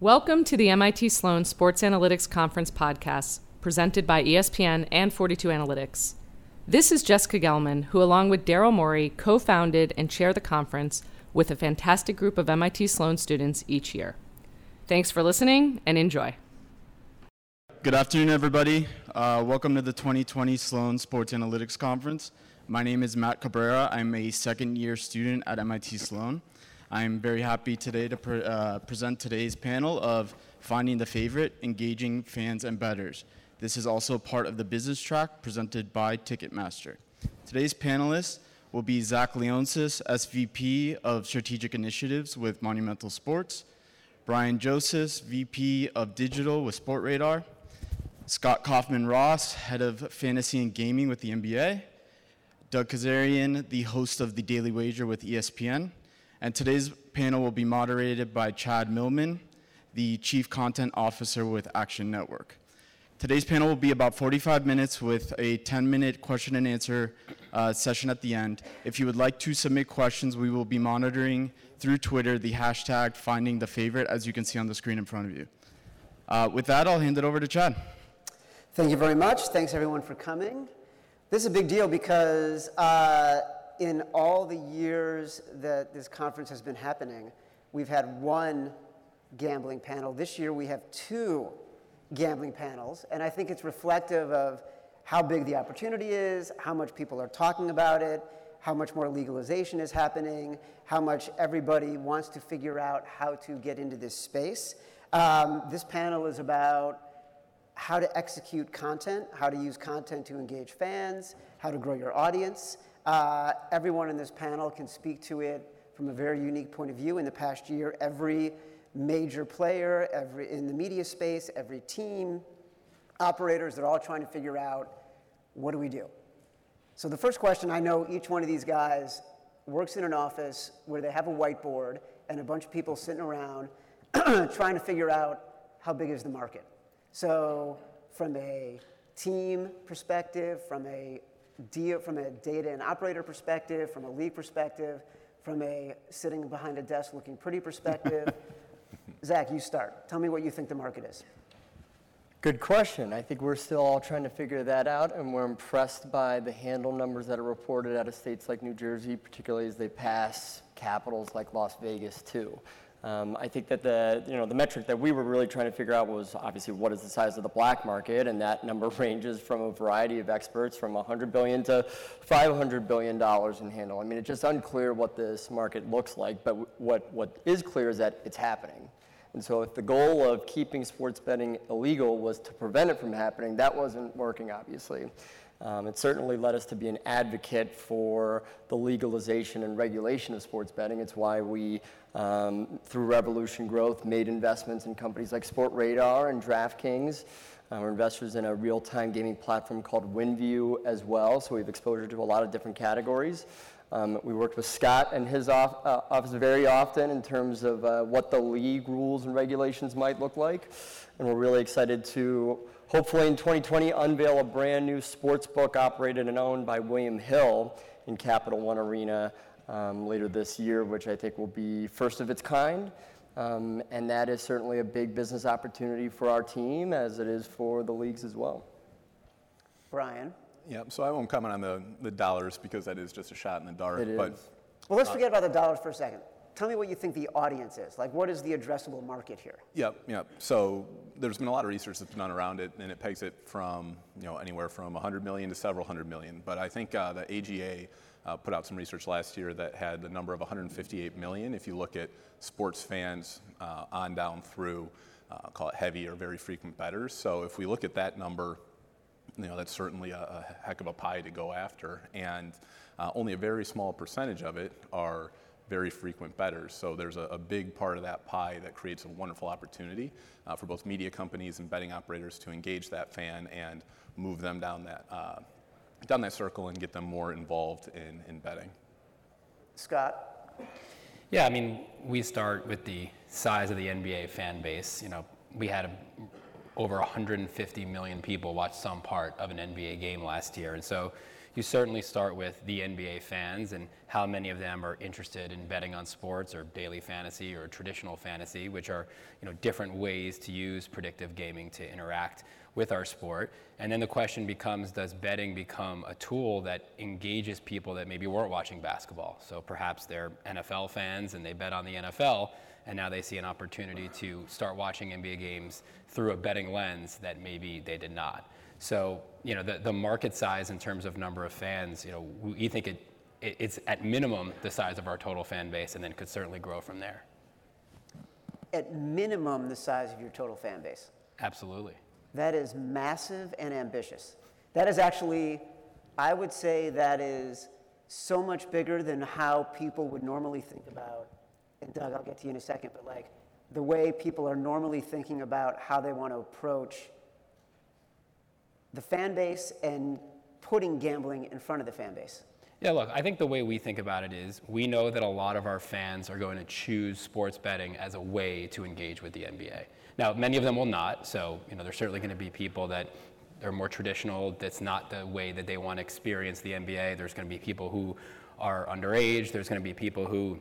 Welcome to the MIT Sloan Sports Analytics Conference podcast, presented by ESPN and 42 Analytics. This is Jessica Gelman, who, along with Daryl Morey, co founded and chair the conference with a fantastic group of MIT Sloan students each year. Thanks for listening and enjoy. Good afternoon, everybody. Uh, welcome to the 2020 Sloan Sports Analytics Conference. My name is Matt Cabrera. I'm a second year student at MIT Sloan. I'm very happy today to pre- uh, present today's panel of Finding the Favorite, Engaging Fans and Bettors. This is also part of the business track presented by Ticketmaster. Today's panelists will be Zach Leonsis, SVP of Strategic Initiatives with Monumental Sports, Brian Joseph, VP of Digital with Sportradar, Scott Kaufman Ross, Head of Fantasy and Gaming with the NBA, Doug Kezirian, the host of The Daily Wager with ESPN, and today's panel will be moderated by Chad Millman, the Chief Content Officer with Action Network. Today's panel will be about 45 minutes with a 10 minute question and answer uh, session at the end. If you would like to submit questions, we will be monitoring through Twitter the hashtag finding the favorite, as you can see on the screen in front of you. Uh, with that, I'll hand it over to Chad. Thank you very much. Thanks everyone for coming. This is a big deal because uh, in all the years that this conference has been happening, we've had one gambling panel. This year we have two gambling panels, and I think it's reflective of how big the opportunity is, how much people are talking about it, how much more legalization is happening, how much everybody wants to figure out how to get into this space. Um, this panel is about how to execute content, how to use content to engage fans, how to grow your audience. Uh, everyone in this panel can speak to it from a very unique point of view. In the past year, every major player, every in the media space, every team, operators, they're all trying to figure out what do we do. So the first question, I know each one of these guys works in an office where they have a whiteboard and a bunch of people sitting around trying to figure out how big is the market. So, from a team perspective, from a deal, from a data and operator perspective, from a league perspective, from a sitting behind a desk looking pretty perspective, Zach, you start. Tell me what you think the market is. Good question. I think we're still all trying to figure that out, and we're impressed by the handle numbers that are reported out of states like New Jersey, particularly as they pass capitals like Las Vegas, too. Um, I think that the, you know, the metric that we were really trying to figure out was obviously what is the size of the black market, and that number ranges from a variety of experts from 100 billion to 500 billion dollars in handle. I mean, it's just unclear what this market looks like, but what, what is clear is that it's happening. And so if the goal of keeping sports betting illegal was to prevent it from happening, that wasn't working, obviously. Um, it certainly led us to be an advocate for the legalization and regulation of sports betting. It's why we, um, through Revolution Growth, made investments in companies like Sport Radar and DraftKings. Uh, we're investors in a real-time gaming platform called WinView as well, so we have exposure to a lot of different categories. Um, we worked with Scott and his off, uh, office very often in terms of uh, what the league rules and regulations might look like, and we're really excited to hopefully in 2020 unveil a brand new sports book operated and owned by William Hill in Capital One Arena um, later this year, which I think will be first of its kind. Um, and that is certainly a big business opportunity for our team, as it is for the leagues as well. Brian. Yeah, so I won't comment on the, the dollars because that is just a shot in the dark. It but. Well, let's forget about the dollars for a second. Tell me what you think the audience is. Like, what is the addressable market here? Yep, yep. So there's been a lot of research that's been done around it, and it pegs it from you know anywhere from 100 million to several hundred million. But I think uh, the AGA uh, put out some research last year that had the number of 158 million. If you look at sports fans uh, on down through, uh, call it heavy or very frequent bettors. So if we look at that number, you know that's certainly a, a heck of a pie to go after, and uh, only a very small percentage of it are very frequent bettors. So there's a, a, big part of that pie that creates a wonderful opportunity uh, for both media companies and betting operators to engage that fan and move them down that uh, down that circle and get them more involved in, in betting. Scott. Yeah, I mean, we start with the size of the NBA fan base. You know, we had a, over 150 million people watched some part of an NBA game last year, and so you certainly start with the NBA fans and how many of them are interested in betting on sports or daily fantasy or traditional fantasy, which are you know, different ways to use predictive gaming to interact with our sport. And then the question becomes does betting become a tool that engages people that maybe weren't watching basketball? So perhaps they're NFL fans and they bet on the NFL, and now they see an opportunity to start watching NBA games through a betting lens that maybe they did not. So, you know, the, the market size in terms of number of fans, you know, we think it, it, it's at minimum the size of our total fan base and then could certainly grow from there. At minimum, the size of your total fan base. Absolutely. That is massive and ambitious. That is actually, I would say, that is so much bigger than how people would normally think about. And Doug, I'll get to you in a second, but like the way people are normally thinking about how they want to approach the fan base and putting gambling in front of the fan base. Yeah, look, I think the way we think about it is we know that a lot of our fans are going to choose sports betting as a way to engage with the NBA. Now, many of them will not, so you know, there's certainly going to be people that are more traditional. That's not the way that they want to experience the NBA. There's going to be people who are underage. There's going to be people who,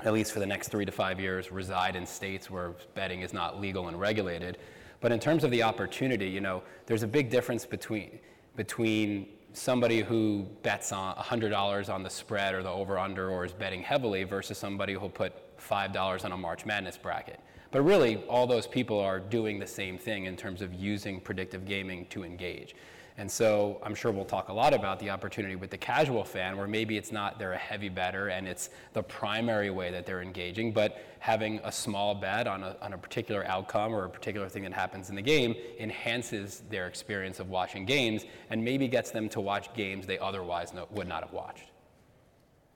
at least for the next three to five years, reside in states where betting is not legal and regulated. But in terms of the opportunity, you know, there's a big difference between between somebody who bets on $100 on the spread or the over/under or is betting heavily versus somebody who'll put $5 on a March Madness bracket. But really, all those people are doing the same thing in terms of using predictive gaming to engage. And so I'm sure we'll talk a lot about the opportunity with the casual fan, where maybe it's not they're a heavy bettor and it's the primary way that they're engaging, but having a small bet on a, on a particular outcome or a particular thing that happens in the game enhances their experience of watching games and maybe gets them to watch games they otherwise no, would not have watched.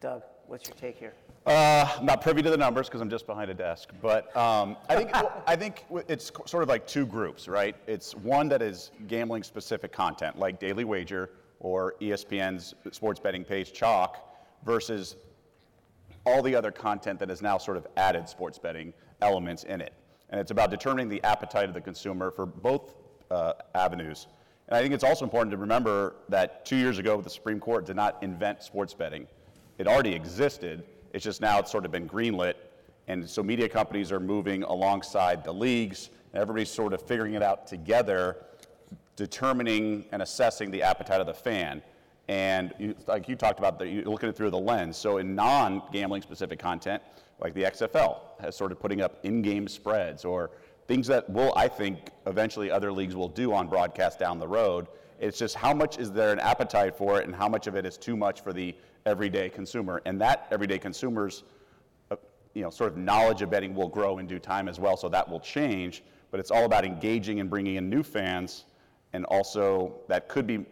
Doug, what's your take here? Uh, I'm not privy to the numbers because I'm just behind a desk, but um, I think I think it's sort of like two groups, right? It's one that is gambling specific content, like Daily Wager or ESPN's sports betting page Chalk, versus all the other content that has now sort of added sports betting elements in it. And it's about determining the appetite of the consumer for both uh, avenues. And I think it's also important to remember that two years ago, the Supreme Court did not invent sports betting. It already existed it's just now it's sort of been greenlit. And so media companies are moving alongside the leagues, and everybody's sort of figuring it out together, determining and assessing the appetite of the fan. And you, like you talked about, the, you're looking at it through the lens. So in non-gambling specific content, like the XFL has sort of putting up in-game spreads or things that will, I think, eventually other leagues will do on broadcast down the road. It's just how much is there an appetite for it and how much of it is too much for the everyday consumer. And that everyday consumer's uh, you know, sort of knowledge of betting will grow in due time as well, so that will change. But it's all about engaging and bringing in new fans, and also that could be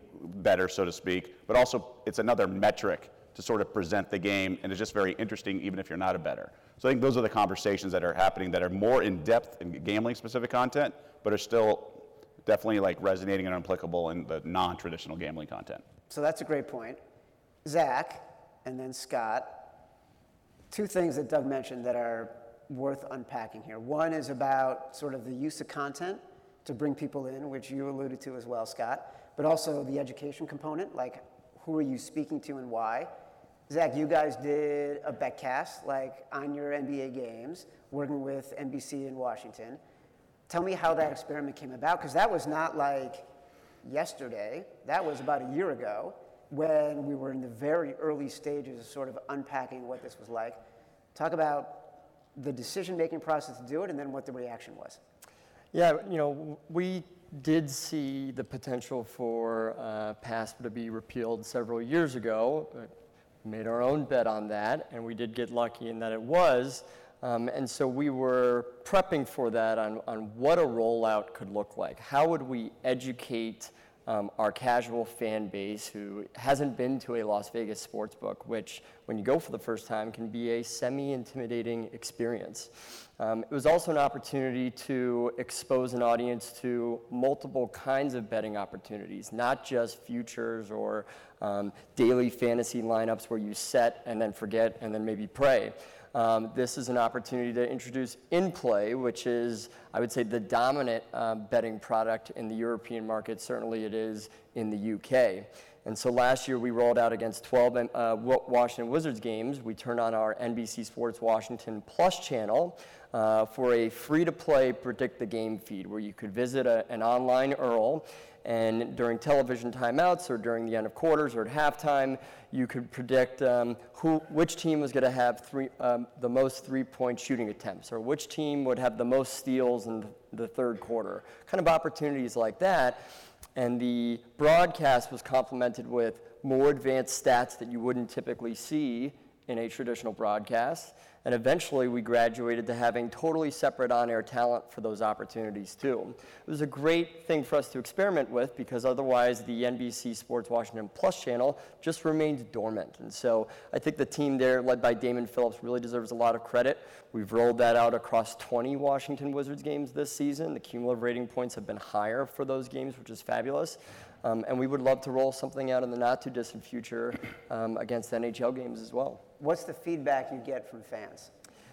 better, so to speak. But also, it's another metric to sort of present the game, and it's just very interesting, even if you're not a bettor. So I think those are the conversations that are happening that are more in depth in gambling specific content, but are still definitely like resonating and applicable in the non-traditional gambling content. So that's a great point. Zach and then Scott, two things that Doug mentioned that are worth unpacking here. One is about sort of the use of content to bring people in, which you alluded to as well, Scott, but also the education component, like who are you speaking to and why. Zach, you guys did a betcast like on your NBA games, working with NBC in Washington. Tell me how that experiment came about, because that was not like yesterday. That was about a year ago when we were in the very early stages of sort of unpacking what this was like. Talk about the decision making process to do it and then what the reaction was. Yeah, you know, we did see the potential for uh, PASPA to be repealed several years ago. We made our own bet on that, and we did get lucky in that it was. Um, and so we were prepping for that on, on what a rollout could look like. How would we educate um, our casual fan base who hasn't been to a Las Vegas sports book, which, when you go for the first time, can be a semi intimidating experience. Um, it was also an opportunity to expose an audience to multiple kinds of betting opportunities, not just futures or um, daily fantasy lineups where you set and then forget and then maybe pray. Um, this is an opportunity to introduce in play, which is, I would say, the dominant uh, betting product in the European market. Certainly, it is in the UK. And so last year we rolled out against 12 uh, Washington Wizards games. We turned on our NBC Sports Washington Plus channel uh, for a free to play predict the game feed where you could visit a, an online URL and during television timeouts or during the end of quarters or at halftime, you could predict um, who, which team was going to have three, um, the most three point shooting attempts or which team would have the most steals in the third quarter. Kind of opportunities like that. And the broadcast was complemented with more advanced stats that you wouldn't typically see in a traditional broadcast. And eventually we graduated to having totally separate on air talent for those opportunities too. It was a great thing for us to experiment with because otherwise the NBC Sports Washington Plus channel just remained dormant. And so I think the team there, led by Damon Phillips, really deserves a lot of credit. We've rolled that out across 20 Washington Wizards games this season. The cumulative rating points have been higher for those games, which is fabulous. Um, and we would love to roll something out in the not too distant future um, against NHL games as well. What's the feedback you get from fans?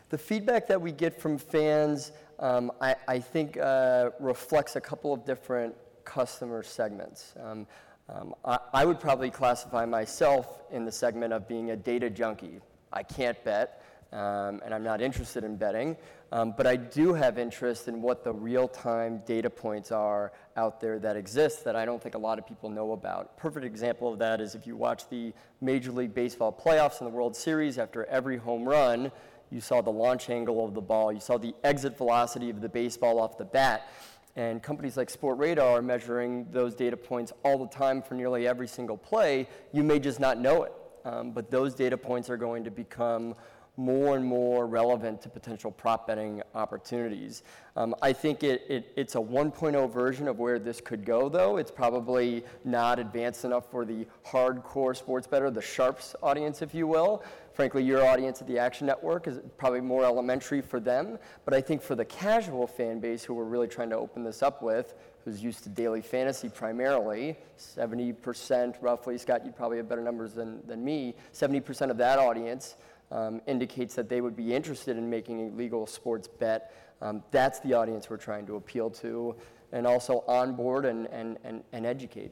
The feedback that we get from fans, um, I, I, think, uh, reflects a couple of different customer segments. Um, um, I, I, would probably classify myself in the segment of being a data junkie. I can't bet, um, and I'm not interested in betting, um, but I do have interest in what the real time data points are out there that exist that I don't think a lot of people know about. Perfect example of that is if you watch the Major League Baseball playoffs and the World Series, after every home run, you saw the launch angle of the ball, you saw the exit velocity of the baseball off the bat. And companies like Sportradar are measuring those data points all the time for nearly every single play. You may just not know it, um, but those data points are going to become more and more relevant to potential prop betting opportunities. Um, I think it, it, it's a 1.0 version of where this could go, though. It's probably not advanced enough for the hardcore sports bettor, the sharps audience, if you will. Frankly, your audience at the Action Network is probably more elementary for them. But I think for the casual fan base who we're really trying to open this up with, who's used to daily fantasy primarily, 70% roughly, Scott, you probably have better numbers than, than me, 70% of that audience um, indicates that they would be interested in making a legal sports bet. Um, that's the audience we're trying to appeal to and also onboard and, and, and, and educate.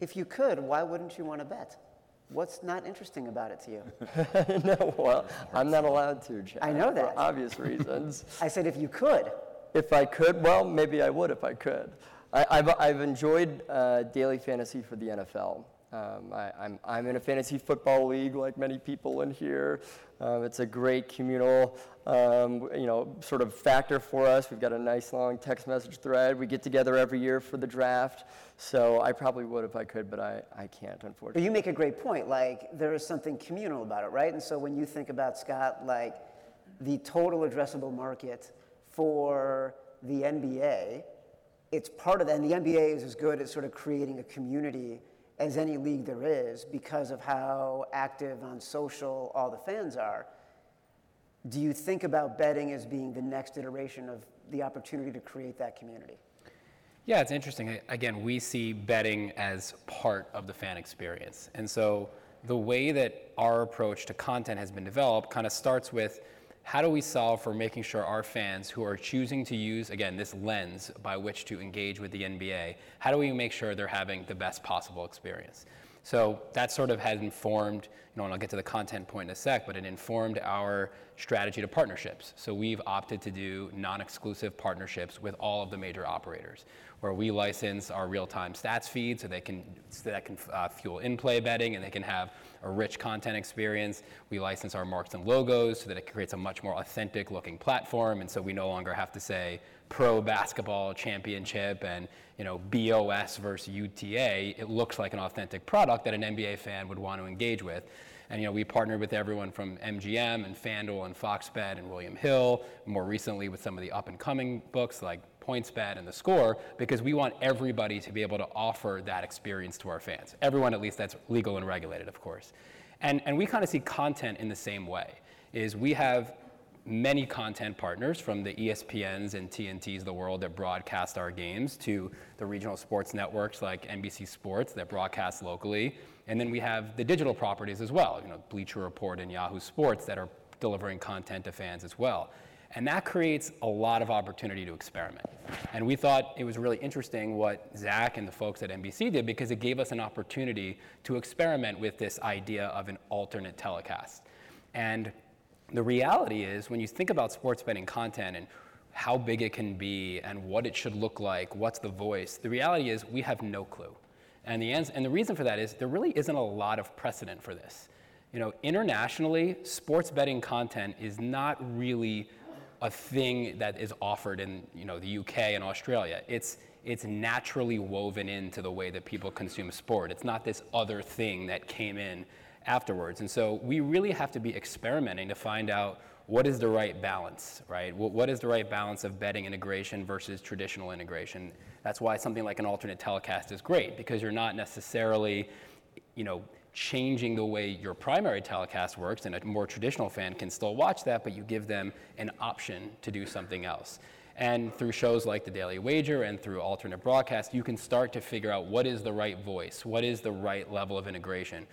If you could, why wouldn't you want to bet? What's not interesting about it to you? no, well, I'm not allowed to, Chad, I know that. For obvious reasons. I said if you could. If I could, well, maybe I would if I could. I, have I've enjoyed uh, daily fantasy for the NFL. Um, I, am I'm, I'm in a fantasy football league like many people in here. Um, it's a great communal, um, you know, sort of factor for us. We've got a nice long text message thread. We get together every year for the draft. So I probably would if I could, but I, I can't, unfortunately. But you make a great point. Like, there is something communal about it, right? And so when you think about, Scott, like the total addressable market for the NBA, it's part of that. And the NBA is as good at sort of creating a community as any league there is because of how active on social all the fans are. Do you think about betting as being the next iteration of the opportunity to create that community? Yeah, it's interesting. Again, we see betting as part of the fan experience. And so the way that our approach to content has been developed kind of starts with how do we solve for making sure our fans who are choosing to use, again, this lens by which to engage with the NBA, how do we make sure they're having the best possible experience? So that sort of has informed, you know, and I'll get to the content point in a sec, but it informed our strategy to partnerships. So we've opted to do non exclusive partnerships with all of the major operators where we license our real-time stats feed so they can so that can uh, fuel in-play betting and they can have a rich content experience. We license our marks and logos so that it creates a much more authentic looking platform and so we no longer have to say pro basketball championship and you know BOS versus UTA. It looks like an authentic product that an NBA fan would want to engage with. And you know, we partnered with everyone from MGM and FanDuel and Fox Bet and William Hill, more recently with some of the up and coming books like PointsBet and the score because we want everybody to be able to offer that experience to our fans. Everyone, at least, that's legal and regulated, of course. And, and we kind of see content in the same way, is we have many content partners from the ESPNs and TNTs of the world that broadcast our games to the regional sports networks like NBC Sports that broadcast locally. And then we have the digital properties as well, you know, Bleacher Report and Yahoo Sports that are delivering content to fans as well. And that creates a lot of opportunity to experiment. And we thought it was really interesting what Zach and the folks at NBC did because it gave us an opportunity to experiment with this idea of an alternate telecast. And the reality is, when you think about sports betting content and how big it can be and what it should look like, what's the voice, the reality is we have no clue. And the, and the reason for that is there really isn't a lot of precedent for this. You know, internationally, sports betting content is not really a thing that is offered in you know, the UK and Australia. It's, it's naturally woven into the way that people consume sport. It's not this other thing that came in afterwards. And so we really have to be experimenting to find out what is the right balance, right? What is the right balance of betting integration versus traditional integration? That's why something like an alternate telecast is great because you're not necessarily, you know, changing the way your primary telecast works, and a more traditional fan can still watch that, but you give them an option to do something else. And through shows like The Daily Wager and through alternate broadcast, you can start to figure out what is the right voice, what is the right level of integration.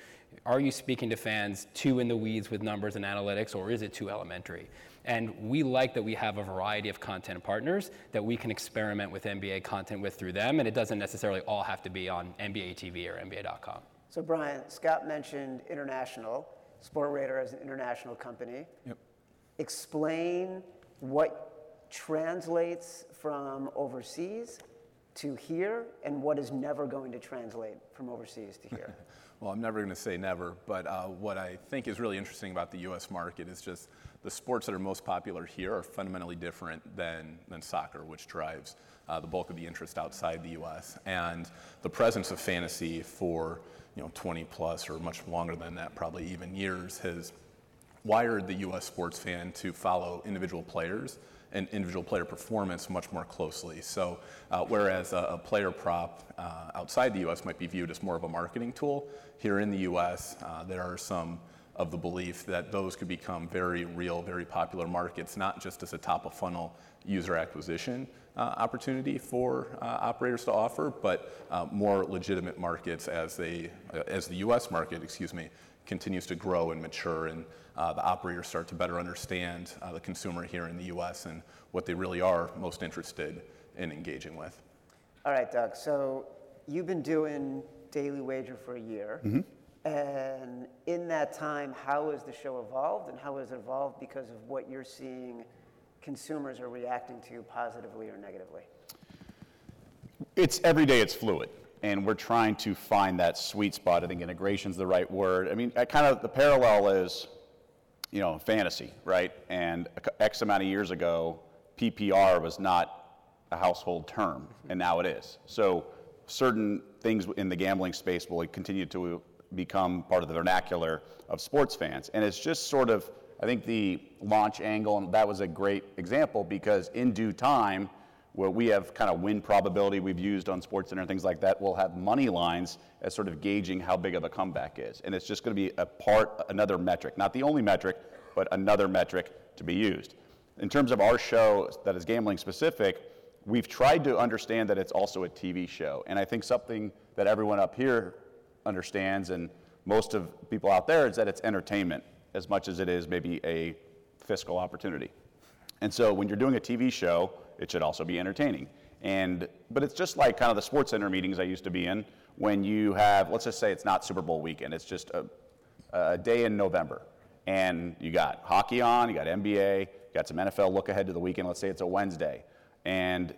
Are you speaking to fans too in the weeds with numbers and analytics, or is it too elementary? And we like that we have a variety of content partners that we can experiment with NBA content with through them, and it doesn't necessarily all have to be on NBA TV or NBA.com. So, Brian, Scott mentioned international, Sport Sportradar as an international company. Yep. Explain what translates from overseas to here and what is never going to translate from overseas to here. well, I'm never going to say never, but uh, what I think is really interesting about the US market is just the sports that are most popular here are fundamentally different than, than soccer, which drives uh, the bulk of the interest outside the US. And the presence of fantasy for you know, 20 plus or much longer than that, probably even years, has wired the U.S. sports fan to follow individual players and individual player performance much more closely. So, uh, whereas a, a, player prop uh, outside the U.S. might be viewed as more of a marketing tool, here in the U.S., uh, there are some of the belief that those could become very real, very popular markets, not just as a top of funnel user acquisition, uh, opportunity for uh, operators to offer, but uh, more legitimate markets as they, as the U.S. market, excuse me, continues to grow and mature, and the operators start to better understand the consumer here in the U.S. and what they really are most interested in engaging with. All right, Doug. So you've been doing Daily Wager for a year. Mm-hmm. And in that time, how has the show evolved and how has it evolved because of what you're seeing consumers are reacting to positively or negatively? It's every day it's fluid. And we're trying to find that sweet spot. I think integration is the right word. I mean, kind of the parallel is, you know, fantasy, right? And X amount of years ago, PPR was not a household term, and now it is. So certain things in the gambling space will continue to become part of the vernacular of sports fans. And it's just sort of I think the launch angle, and that was a great example because in due time, where we have kind of win probability we've used on SportsCenter and things like that, we'll have money lines as sort of gauging how big of a comeback is. And it's just going to be a part, another metric, not the only metric, but another metric to be used. In terms of our show that is gambling specific, we've tried to understand that it's also a TV show. And I think something that everyone up here understands and most of people out there is that it's entertainment as much as it is maybe a fiscal opportunity. And so when you're doing a TV show, it should also be entertaining. And but it's just like kind of the sports center meetings I used to be in when you have let's just say it's not Super Bowl weekend, it's just a, a day in November. And you got hockey on, you got NBA, you got some NFL look ahead to the weekend, let's say it's a Wednesday. And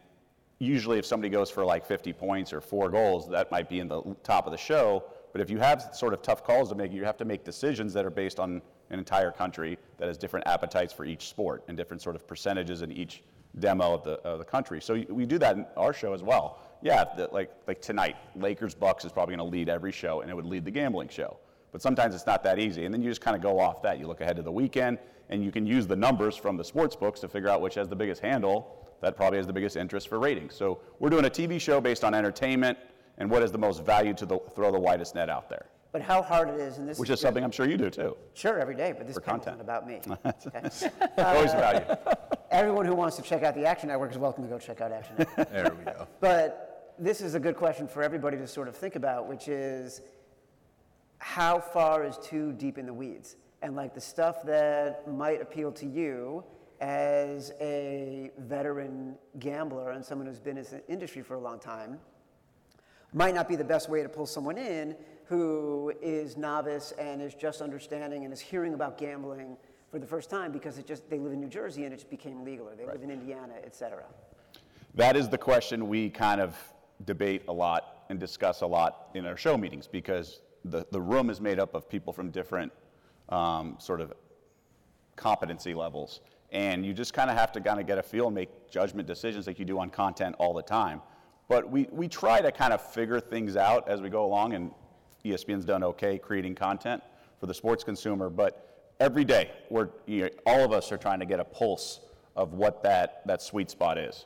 usually if somebody goes for like 50 points or four goals, that might be in the top of the show. But if you have sort of tough calls to make, you have to make decisions that are based on an entire country that has different appetites for each sport and different sort of percentages in each demo of the, of the country. So we do that in our show as well. Yeah, the, like, like tonight, Lakers Bucks is probably going to lead every show, and it would lead the gambling show. But sometimes it's not that easy, and then you just kind of go off that. You look ahead to the weekend, and you can use the numbers from the sports books to figure out which has the biggest handle. That probably has the biggest interest for ratings. So we're doing a TV show based on entertainment and what is the most value to the, throw the widest net out there. But how hard it is, and this Which is is something I'm sure you do too. Sure, every day, but this content. not about me. okay? Always about you. Everyone who wants to check out the Action Network is welcome to go check out Action Network. There we go. But this is a good question for everybody to sort of think about, which is how far is too deep in the weeds? And like the stuff that might appeal to you as a veteran gambler and someone who's been in the industry for a long time might not be the best way to pull someone in who is novice and is just understanding and is hearing about gambling for the first time because it just they live in New Jersey and it just became legal or they live in Indiana, et cetera. That is the question we kind of debate a lot and discuss a lot in our show meetings because the, the room is made up of people from different um, sort of competency levels. And you just kind of have to kind of get a feel and make judgment decisions like you do on content all the time. But we, we try to kind of figure things out as we go along, and ESPN's done okay creating content for the sports consumer. But every day, we're, you know, all of us are trying to get a pulse of what that, that sweet spot is.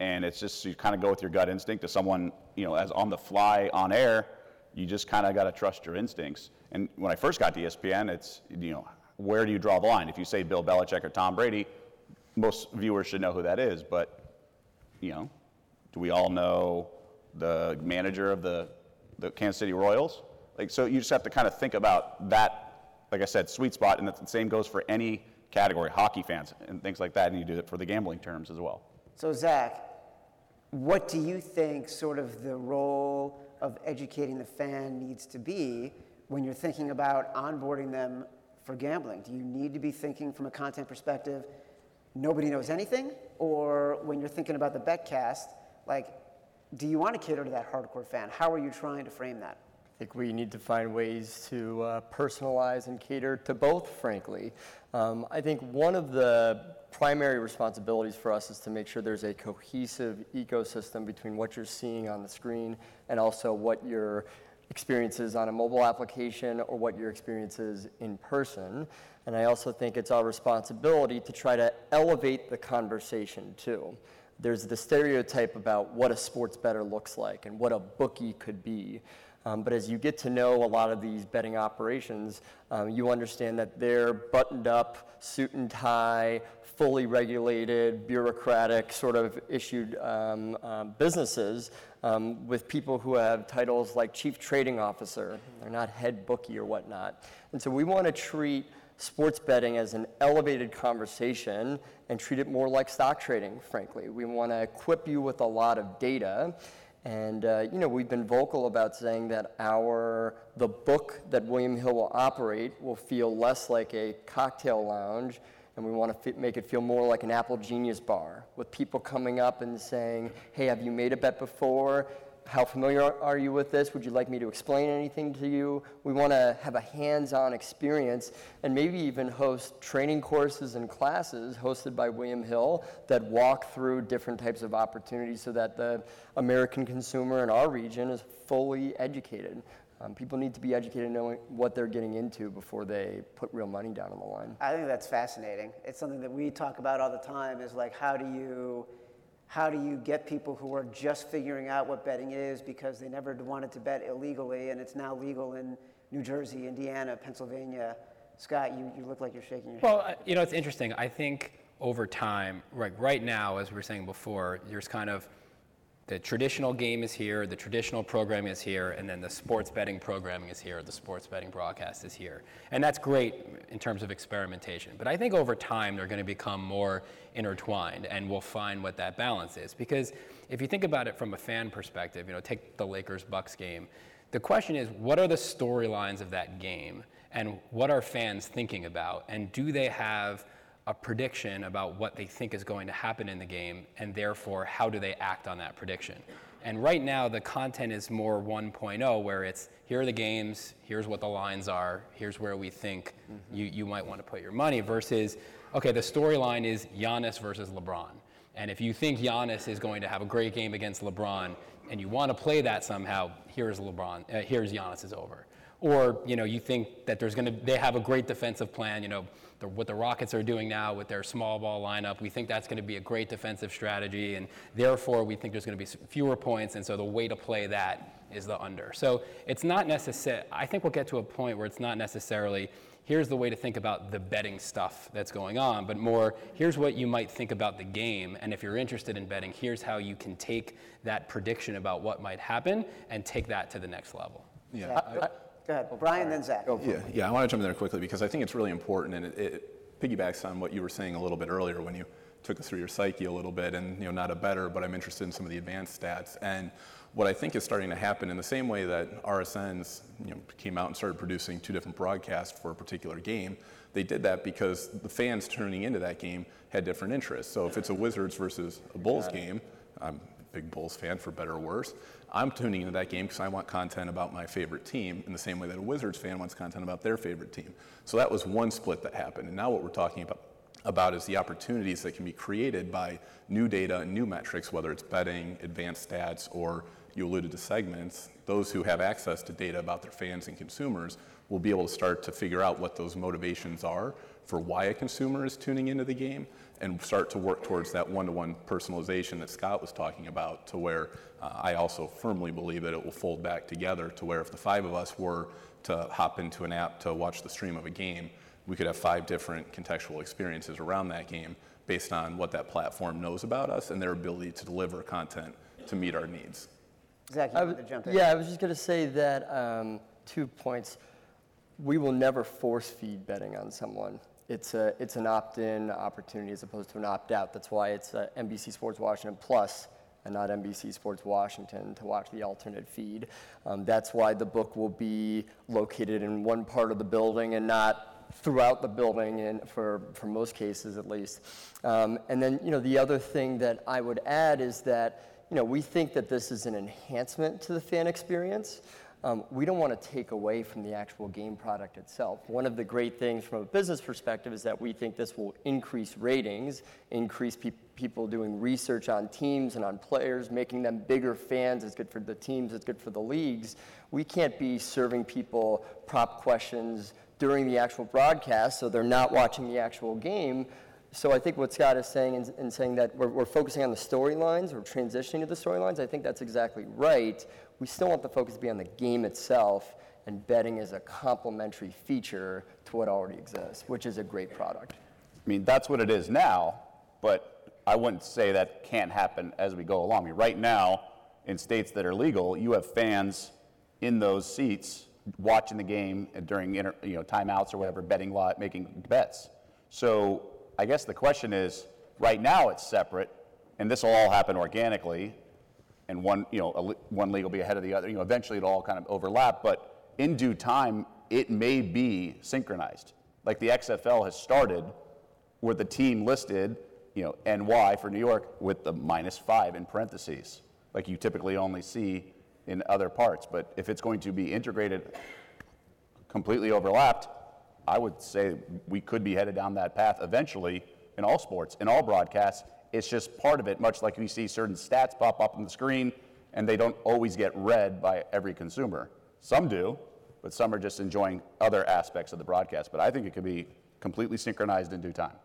And it's just, you kind of go with your gut instinct to someone, you know, as on the fly on air, you just kind of got to trust your instincts. And when I first got to ESPN, it's, you know, where do you draw the line? If you say Bill Belichick or Tom Brady, most viewers should know who that is. But, you know, do we all know the manager of the, the Kansas City Royals? Like, so you just have to kind of think about that, like I said, sweet spot. And the same goes for any category, hockey fans and things like that. And you do it for the gambling terms as well. So, Zach, what do you think sort of the role of educating the fan needs to be when you're thinking about onboarding them for gambling? Do you need to be thinking from a content perspective, nobody knows anything? Or when you're thinking about the betcast, like, do you want to cater to that hardcore fan? How are you trying to frame that? I think we need to find ways to uh, personalize and cater to both, frankly. Um, I think one of the primary responsibilities for us is to make sure there's a cohesive ecosystem between what you're seeing on the screen and also what your experiences on a mobile application or what your experiences in person. And I also think it's our responsibility to try to elevate the conversation too. There's the stereotype about what a sports bettor looks like and what a bookie could be. Um, but as you get to know a lot of these betting operations, um, you understand that they're buttoned up, suit and tie, fully regulated, bureaucratic, sort of issued um, um, businesses um, with people who have titles like chief trading officer. They're not head bookie or whatnot. And so we want to treat sports betting as an elevated conversation and treat it more like stock trading, frankly. We want to equip you with a lot of data. And uh, you know, we've been vocal about saying that our the book that William Hill will operate will feel less like a cocktail lounge, and we want to make it feel more like an Apple Genius bar, with people coming up and saying, "Hey, have you made a bet before? How familiar are you with this? Would you like me to explain anything to you?" We want to have a hands-on experience, and maybe even host training courses and classes hosted by William Hill that walk through different types of opportunities, so that the American consumer in our region is fully educated. Um, people need to be educated knowing what they're getting into before they put real money down on the line. I think that's fascinating. It's something that we talk about all the time is like how do you how do you get people who are just figuring out what betting is because they never wanted to bet illegally and it's now legal in New Jersey, Indiana, Pennsylvania. Scott, you, you look like you're shaking your head. Well, you know, it's interesting. I think over time, right, right now, as we were saying before, there's kind of the traditional game is here, the traditional programming is here, and then the sports betting programming is here, the sports betting broadcast is here. And that's great in terms of experimentation. But I think over time, they're going to become more intertwined, and we'll find what that balance is. Because if you think about it from a fan perspective, you know, take the Lakers Bucks game. The question is, what are the storylines of that game, and what are fans thinking about, and do they have a prediction about what they think is going to happen in the game, and therefore, how do they act on that prediction? And right now, the content is more 1.0, where it's here are the games, here's what the lines are, here's where we think you, you might want to put your money, versus, okay, the storyline is Giannis versus LeBron. And if you think Giannis is going to have a great game against LeBron, and you want to play that somehow, here's LeBron, uh, here's Giannis is over. or you know you think that there's going to they have a great defensive plan you know the, what the rockets are doing now with their small ball lineup. We think that's going to be a great defensive strategy and therefore we think there's going to be fewer points and so the way to play that is the under. So it's not necessary i think we'll get to a point where it's not necessarily here's the way to think about the betting stuff that's going on but more here's what you might think about the game and if you're interested in betting here's how you can take that prediction about what might happen and take that to the next level. Yeah. I- Go ahead, Brian, then Zach. Yeah, yeah, I want to jump in there quickly because I think it's really important, and it, it piggybacks on what you were saying a little bit earlier when you took us through your psyche a little bit, and you know, not a bettor, but I'm interested in some of the advanced stats. And what I think is starting to happen in the same way that RSNs you know, came out and started producing two different broadcasts for a particular game, they did that because the fans tuning into that game had different interests. So if it's a Wizards versus a Bulls game, I'm a big Bulls fan for better or worse. I'm tuning into that game because I want content about my favorite team in the same way that a Wizards fan wants content about their favorite team. So that was one split that happened. And now what we're talking about about is the opportunities that can be created by new data and new metrics, whether it's betting, advanced stats, or you alluded to segments. Those who have access to data about their fans and consumers will be able to start to figure out what those motivations are for why a consumer is tuning into the game and start to work towards that one-to-one personalization that Scott was talking about to where uh, I also firmly believe that it will fold back together to where if the five of us were to hop into an app to watch the stream of a game, we could have five different contextual experiences around that game based on what that platform knows about us and their ability to deliver content to meet our needs. Zach, you I wanted w- to jump in? Yeah, I was just going to say that um, two points. We will never force feed betting on someone. It's, a, it's an opt in opportunity as opposed to an opt out. That's why it's uh, NBC Sports Washington Plus and not NBC Sports Washington to watch the alternate feed. Um, that's why the book will be located in one part of the building and not throughout the building, and for, for most cases at least. Um, and then, you know, the other thing that I would add is that, you know, we think that this is an enhancement to the fan experience. Um, we don't want to take away from the actual game product itself. One of the great things from a business perspective is that we think this will increase ratings, increase pe- people doing research on teams and on players, making them bigger fans. It's good for the teams, it's good for the leagues. We can't be serving people prop questions during the actual broadcast so they're not watching the actual game. So I think what Scott is saying in, in saying that we're, we're focusing on the storylines, we're transitioning to the storylines, I think that's exactly right. We still want the focus to be on the game itself, and betting is a complementary feature to what already exists, which is a great product. I mean, that's what it is now, but I wouldn't say that can't happen as we go along. I mean, right now, in states that are legal, you have fans in those seats watching the game during inter, you know timeouts or whatever, betting lot, making bets. So I guess the question is, right now it's separate, and this will all happen organically, and one you know one league will be ahead of the other. You know, eventually it'll all kind of overlap, but in due time it may be synchronized. Like the XFL has started, where the team listed, you know, NY for New York with the minus five in parentheses, like you typically only see in other parts. But if it's going to be integrated, completely overlapped, I would say we could be headed down that path eventually in all sports, in all broadcasts. It's just part of it, much like we see certain stats pop up on the screen and they don't always get read by every consumer. Some do, but some are just enjoying other aspects of the broadcast. But I think it could be completely synchronized in due time.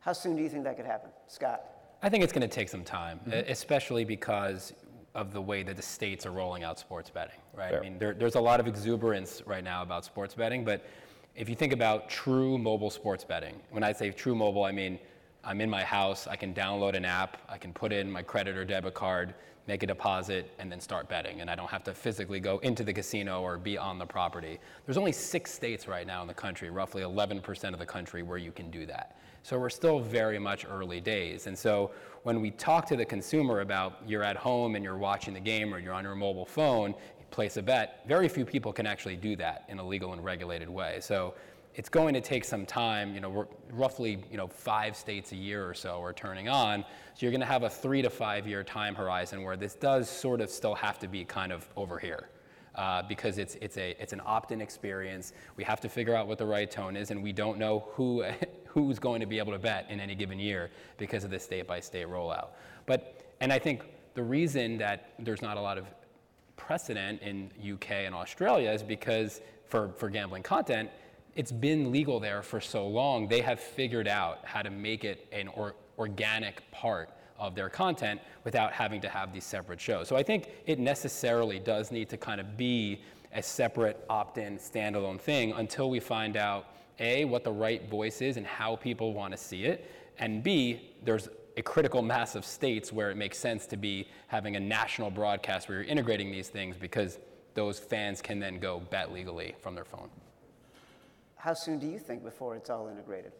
How soon do you think that could happen? Scott? I think it's going to take some time, mm-hmm. e- especially because of the way that the states are rolling out sports betting, right? Fair. I mean, there, there's a lot of exuberance right now about sports betting, but if you think about true mobile sports betting, when I say true mobile, I mean I'm in my house, I can download an app, I can put in my credit or debit card, make a deposit, and then start betting. And I don't have to physically go into the casino or be on the property. There's only six states right now in the country, roughly 11% of the country, where you can do that. So we're still very much early days. And so when we talk to the consumer about you're at home and you're watching the game or you're on your mobile phone, place a bet, very few people can actually do that in a legal and regulated way. So it's going to take some time. You know, we're roughly you know five states a year or so are turning on. So you're going to have a three to five year time horizon where this does sort of still have to be kind of over here. Uh, because it's, it's, a, it's an opt-in experience. We have to figure out what the right tone is, and we don't know who, who's going to be able to bet in any given year because of the state-by-state rollout. But, and I think the reason that there's not a lot of precedent in UK and Australia is because for, for gambling content, it's been legal there for so long, they have figured out how to make it an or, organic part of their content without having to have these separate shows. So I think it necessarily does need to kind of be a separate opt-in standalone thing until we find out A, what the right voice is and how people want to see it, and B, there's a critical mass of states where it makes sense to be having a national broadcast where you're integrating these things because those fans can then go bet legally from their phone. How soon do you think before it's all integrated?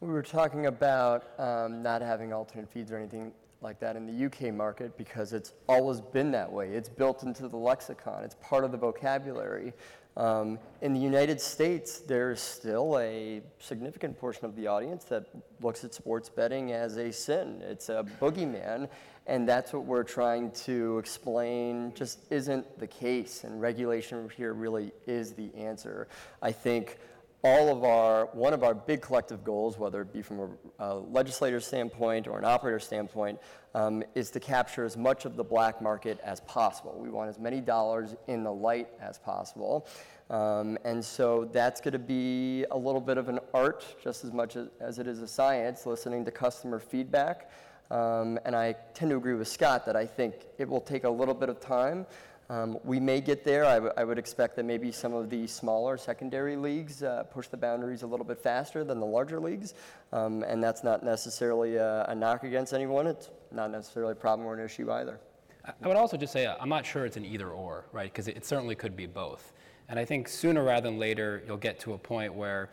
We were talking about um, not having alternate feeds or anything like that in the UK market because it's always been that way. It's built into the lexicon, it's part of the vocabulary. Um, in the United States, there's still a significant portion of the audience that looks at sports betting as a sin. It's a boogeyman, and that's what we're trying to explain just isn't the case, and regulation here really is the answer. I think all of our, one of our big collective goals, whether it be from a, a legislator's standpoint or an operator standpoint, um, is to capture as much of the black market as possible. We want as many dollars in the light as possible. Um, and so that's going to be a little bit of an art just as much as, as it is a science, listening to customer feedback. Um, and I tend to agree with Scott that I think it will take a little bit of time. Um, we may get there. I, w- I would expect that maybe some of the smaller secondary leagues uh, push the boundaries a little bit faster than the larger leagues. Um, and that's not necessarily a, a, knock against anyone. It's not necessarily a problem or an issue either. I would also just say uh, I'm not sure it's an either or, right? Because it, it certainly could be both. And I think sooner rather than later, you'll get to a point where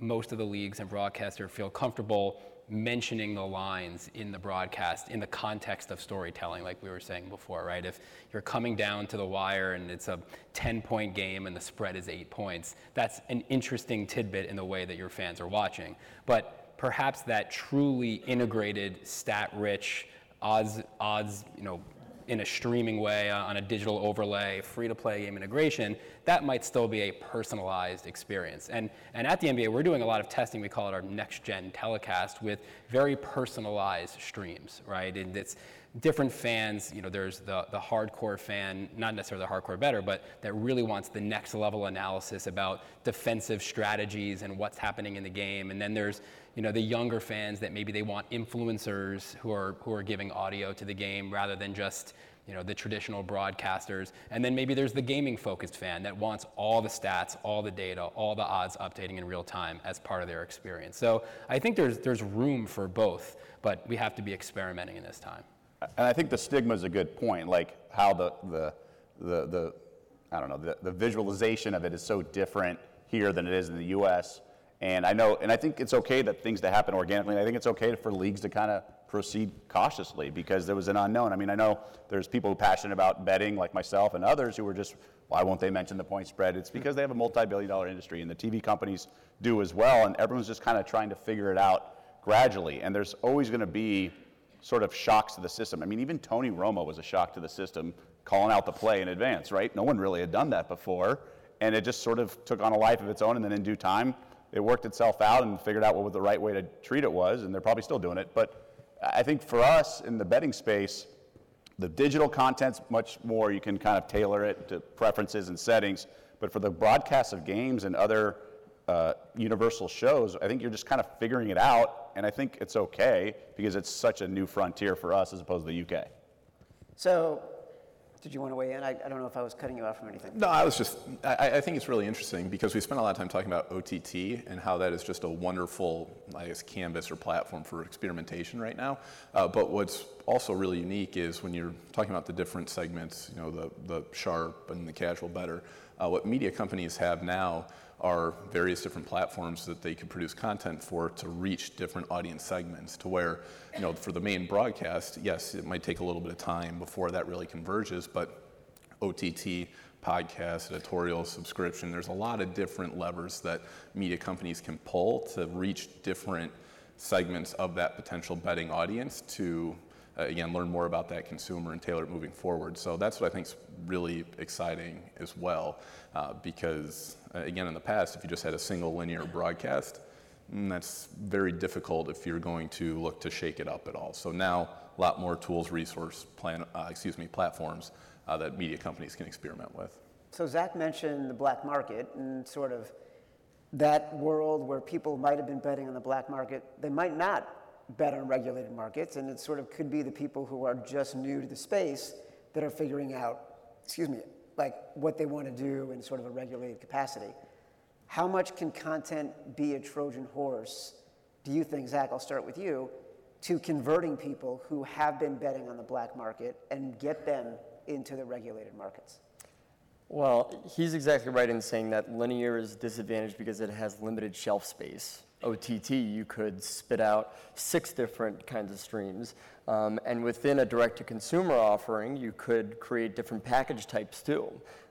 most of the leagues and broadcasters feel comfortable mentioning the lines in the broadcast in the context of storytelling, like we were saying before, right? If you're coming down to the wire and it's a 10 point game and the spread is eight points, that's an interesting tidbit in the way that your fans are watching. But perhaps that truly integrated, stat rich, odds, odds, you know, in a streaming way uh, on a digital overlay, free to play game integration, that might still be a personalized experience. And, and at the NBA, we're doing a lot of testing. We call it our next gen telecast with very personalized streams, right? And it's different fans, you know, there's the, the hardcore fan, not necessarily the hardcore bettor, but that really wants the next level analysis about defensive strategies and what's happening in the game. And then there's you know, the younger fans that maybe they want influencers who are, who are giving audio to the game rather than just, you know, the traditional broadcasters. And then maybe there's the gaming focused fan that wants all the stats, all the data, all the odds updating in real time as part of their experience. So I think there's, there's room for both, but we have to be experimenting in this time. And I think the stigma is a good point, like how the, the, the, the I don't know, the, the visualization of it is so different here than it is in the US and I know, and I think it's okay that things to happen organically. And I think it's okay for leagues to kind of proceed cautiously because there was an unknown. I mean, I know there's people passionate about betting, like myself, and others who are just, why won't they mention the point spread? It's because they have a multi-billion-dollar industry, and the TV companies do as well. And everyone's just kind of trying to figure it out gradually. And there's always going to be sort of shocks to the system. I mean, even Tony Romo was a shock to the system, calling out the play in advance, right? No one really had done that before, and it just sort of took on a life of its own. And then in due time it worked itself out and figured out what the right way to treat it was, and they're probably still doing it. But I think for us in the betting space, the digital content's much more, you can kind of tailor it to preferences and settings. But for the broadcast of games and other uh, universal shows, I think you're just kind of figuring it out. And I think it's okay because it's such a new frontier for us as opposed to the UK. So did you want to weigh in? I, I, don't know if I was cutting you off from anything. No, I was just, I, I, think it's really interesting because we spent a lot of time talking about OTT and how that is just a wonderful, I guess, canvas or platform for experimentation right now. Uh, but what's also really unique is when you're talking about the different segments, you know, the, the sharp and the casual bettor, uh, what media companies have now are various different platforms that they could produce content for to reach different audience segments to where, you know, for the main broadcast, yes, it might take a little bit of time before that really converges, but OTT, podcast, editorial, subscription, there's a lot of different levers that media companies can pull to reach different segments of that potential betting audience to uh, again, learn more about that consumer and tailor it moving forward. So that's what I think is really exciting as well, uh, because uh, again, in the past, if you just had a single linear broadcast, mm, that's very difficult if you're going to look to shake it up at all. So now, a lot more tools, resource plan, uh, excuse me, platforms uh, that media companies can experiment with. So Zach mentioned the black market and sort of that world where people might have been betting on the black market, they might not bet on regulated markets, and it sort of could be the people who are just new to the space that are figuring out, excuse me, like what they want to do in sort of a regulated capacity. How much can content be a Trojan horse, do you think, Zach? I'll start with you, to converting people who have been betting on the black market and get them into the regulated markets? Well, he's exactly right in saying that linear is disadvantaged because it has limited shelf space. OTT, you could spit out six different kinds of streams. Um, and within a direct to consumer offering, you could create different package types too.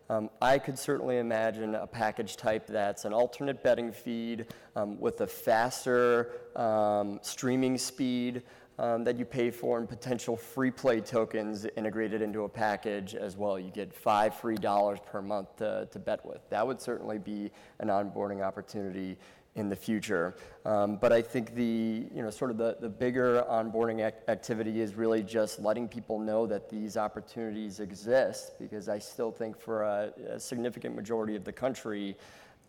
Um, I could certainly imagine a package type that's an alternate betting feed um, with a faster um, streaming speed um, that you pay for and potential free play tokens integrated into a package as well. You get five free dollars per month to, to bet with. That would certainly be an onboarding opportunity in the future. Um, but I think the, you know, sort of the, the bigger onboarding ac- activity is really just letting people know that these opportunities exist because I still think for a, a significant majority of the country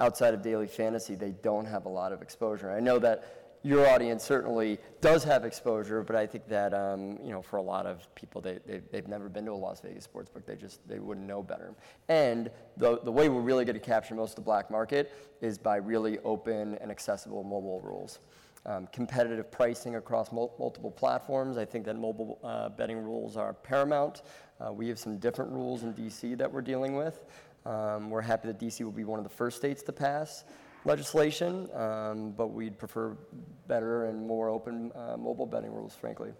outside of daily fantasy, they don't have a lot of exposure. I know that your audience certainly does have exposure, but I think that um, you know for a lot of people they, they they've never been to a Las Vegas sports book. They just they wouldn't know better. And the the way we're really going to capture most of the black market is by really open and accessible mobile rules. Um, competitive pricing across mul- multiple platforms. I think that mobile uh, betting rules are paramount. Uh, we have some different rules in DC that we're dealing with. Um, we're happy that DC will be one of the first states to pass legislation, um, but we'd prefer better and more open uh, mobile betting rules, frankly.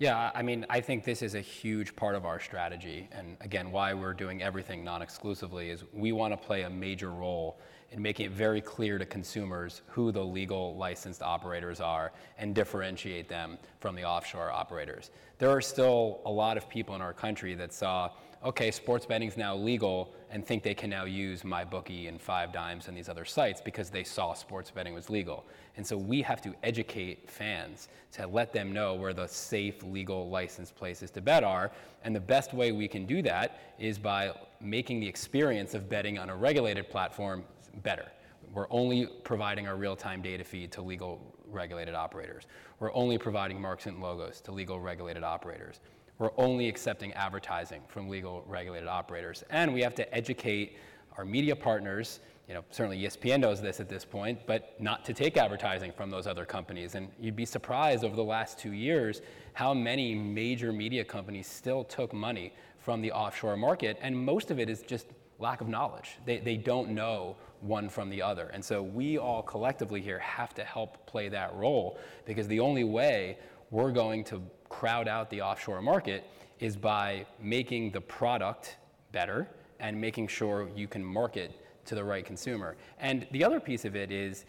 Yeah, I mean, I think this is a huge part of our strategy. And again, why we're doing everything non exclusively is we want to play a major role in making it very clear to consumers who the legal licensed operators are and differentiate them from the offshore operators. There are still a lot of people in our country that saw okay, sports betting is now legal and think they can now use MyBookie and Five Dimes and these other sites because they saw sports betting was legal. And so we have to educate fans to let them know where the safe, legal, licensed places to bet are. And the best way we can do that is by making the experience of betting on a regulated platform better. We're only providing our real-time data feed to legal regulated operators. We're only providing marks and logos to legal regulated operators we're only accepting advertising from legal regulated operators. And we have to educate our media partners, you know, certainly ESPN knows this at this point, but not to take advertising from those other companies. And you'd be surprised over the last two years how many major media companies still took money from the offshore market. And most of it is just lack of knowledge. They, they don't know one from the other. And so we all collectively here have to help play that role because the only way we're going to crowd out the offshore market is by making the product better and making sure you can market to the right consumer. And the other piece of it is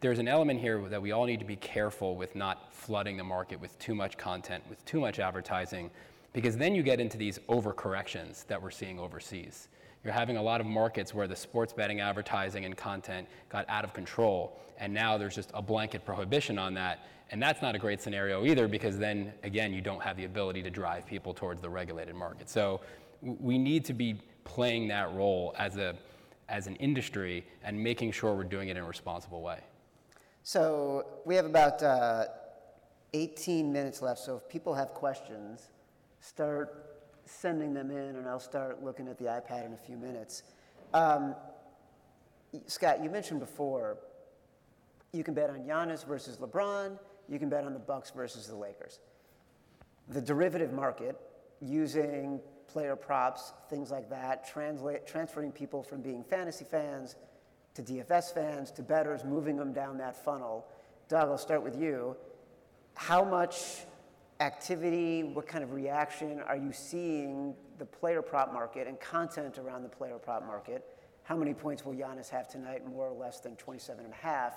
there's an element here that we all need to be careful with not flooding the market with too much content, with too much advertising, because then you get into these overcorrections that we're seeing overseas. You're having a lot of markets where the sports betting advertising and content got out of control, and now there's just a blanket prohibition on that. And that's not a great scenario either because then, again, you don't have the ability to drive people towards the regulated market. So we need to be playing that role as, a, as an industry and making sure we're doing it in a responsible way. So we have about uh, 18 minutes left. So if people have questions, start sending them in, and I'll start looking at the iPad in a few minutes. Um, Scott, you mentioned before you can bet on Giannis versus LeBron you can bet on the Bucks versus the Lakers. The derivative market, using player props, things like that, translate, transferring people from being fantasy fans to DFS fans to bettors, moving them down that funnel. Doug, I'll start with you. How much activity, what kind of reaction are you seeing the player prop market and content around the player prop market? How many points will Giannis have tonight? More or less than 27 and a half.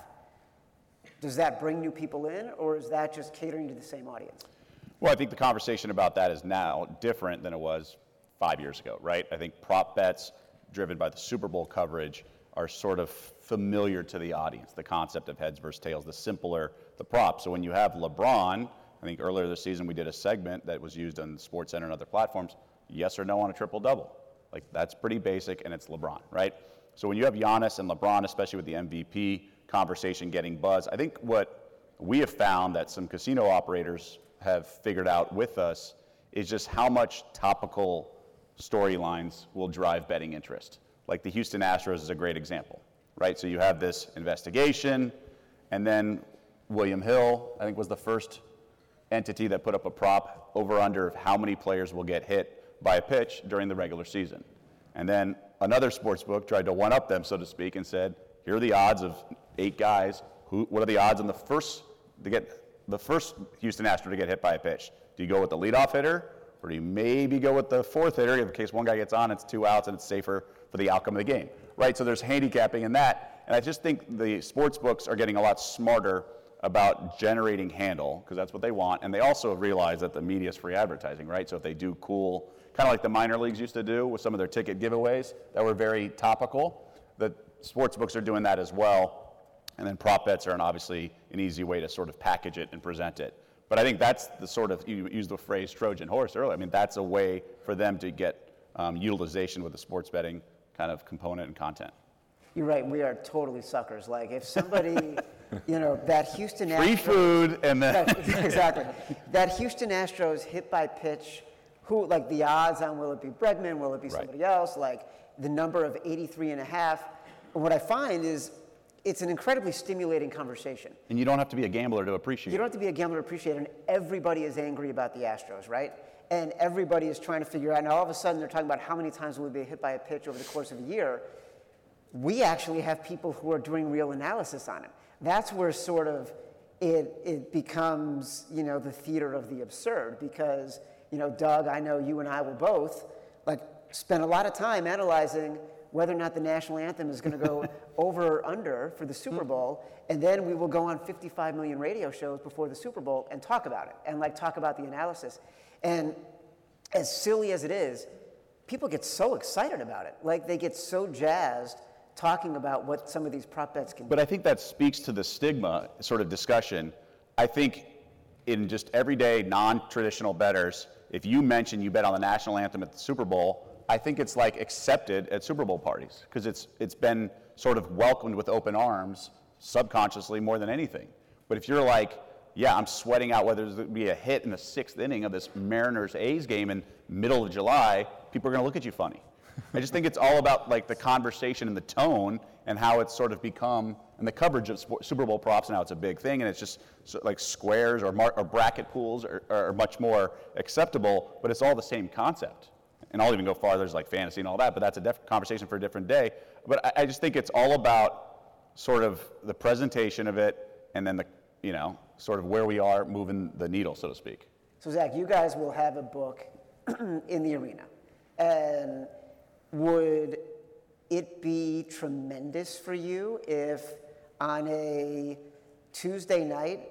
Does that bring new people in, or is that just catering to the same audience? Well, I think the conversation about that is now different than it was five years ago, right? I think prop bets driven by the Super Bowl coverage are sort of familiar to the audience. The concept of heads versus tails, the simpler the prop. So when you have LeBron, I think earlier this season we did a segment that was used on Sports Center and other platforms. Yes or no on a triple double? Like that's pretty basic, and it's LeBron, right? So when you have Giannis and LeBron, especially with the MVP conversation getting buzz, I think what we have found that some casino operators have figured out with us is just how much topical storylines will drive betting interest. Like the Houston Astros is a great example, right? So you have this investigation, and then William Hill, I think, was the first entity that put up a prop over under of how many players will get hit by a pitch during the regular season. And then another sports book tried to one up them, so to speak, and said, here are the odds of eight guys. Who, what are the odds on the first to get the first Houston Astro to get hit by a pitch? Do you go with the leadoff hitter, or do you maybe go with the fourth hitter in case one guy gets on, it's two outs, and it's safer for the outcome of the game, right? So there's handicapping in that, and I just think the sports books are getting a lot smarter about generating handle because that's what they want, and they also realize that the media is free advertising, right? So if they do cool, kind of like the minor leagues used to do with some of their ticket giveaways that were very topical, the sports books are doing that as well. And then prop bets are an, obviously an easy way to sort of package it and present it. But I think that's the sort of, you used the phrase Trojan horse earlier. I mean, that's a way for them to get um, utilization with the sports betting kind of component and content. You're right. We are totally suckers. Like if somebody, you know, that Houston Free Astros, food and then. exactly. That Houston Astros hit by pitch, who like the odds on will it be Bregman, will it be Right. somebody else? Like the number of 83 and a half. And what I find is it's an incredibly stimulating conversation. and you don't have to be a gambler to appreciate it. You don't have to be a gambler to appreciate it, and everybody is angry about the Astros, right? And everybody is trying to figure out, and all of a sudden they're talking about how many times will we be hit by a pitch over the course of a year. We actually have people who are doing real analysis on it. That's where sort of it, it becomes, you know, the theater of the absurd because, you know, Doug, I know you and I will both, like, spend a lot of time analyzing whether or not the national anthem is going to go over or under for the Super Bowl, mm-hmm. and then we will go on 55 million radio shows before the Super Bowl and talk about it and like talk about the analysis. And as silly as it is, people get so excited about it. Like they get so jazzed talking about what some of these prop bets can be. But I think that speaks to the stigma sort of discussion. I think in just everyday non-traditional bettors, if you mention you bet on the national anthem at the Super Bowl, I think it's like accepted at Super Bowl parties because it's it's been sort of welcomed with open arms subconsciously more than anything. But if you're like, yeah, I'm sweating out whether there's going to be a hit in the sixth inning of this Mariners A's game in middle of July, people are going to look at you funny. I just think it's all about like the conversation and the tone and how it's sort of become and the coverage of Super Bowl props now it's a big thing and it's just so, like squares or, mar- or bracket pools are, are much more acceptable, but it's all the same concept. And I'll even go farther, there's like fantasy and all that, but that's a different conversation for a different day. But I, I just think it's all about sort of the presentation of it and then the, you know, sort of where we are moving the needle, so to speak. So, Zach, you guys will have a book in the arena. And would it be tremendous for you if on a Tuesday night,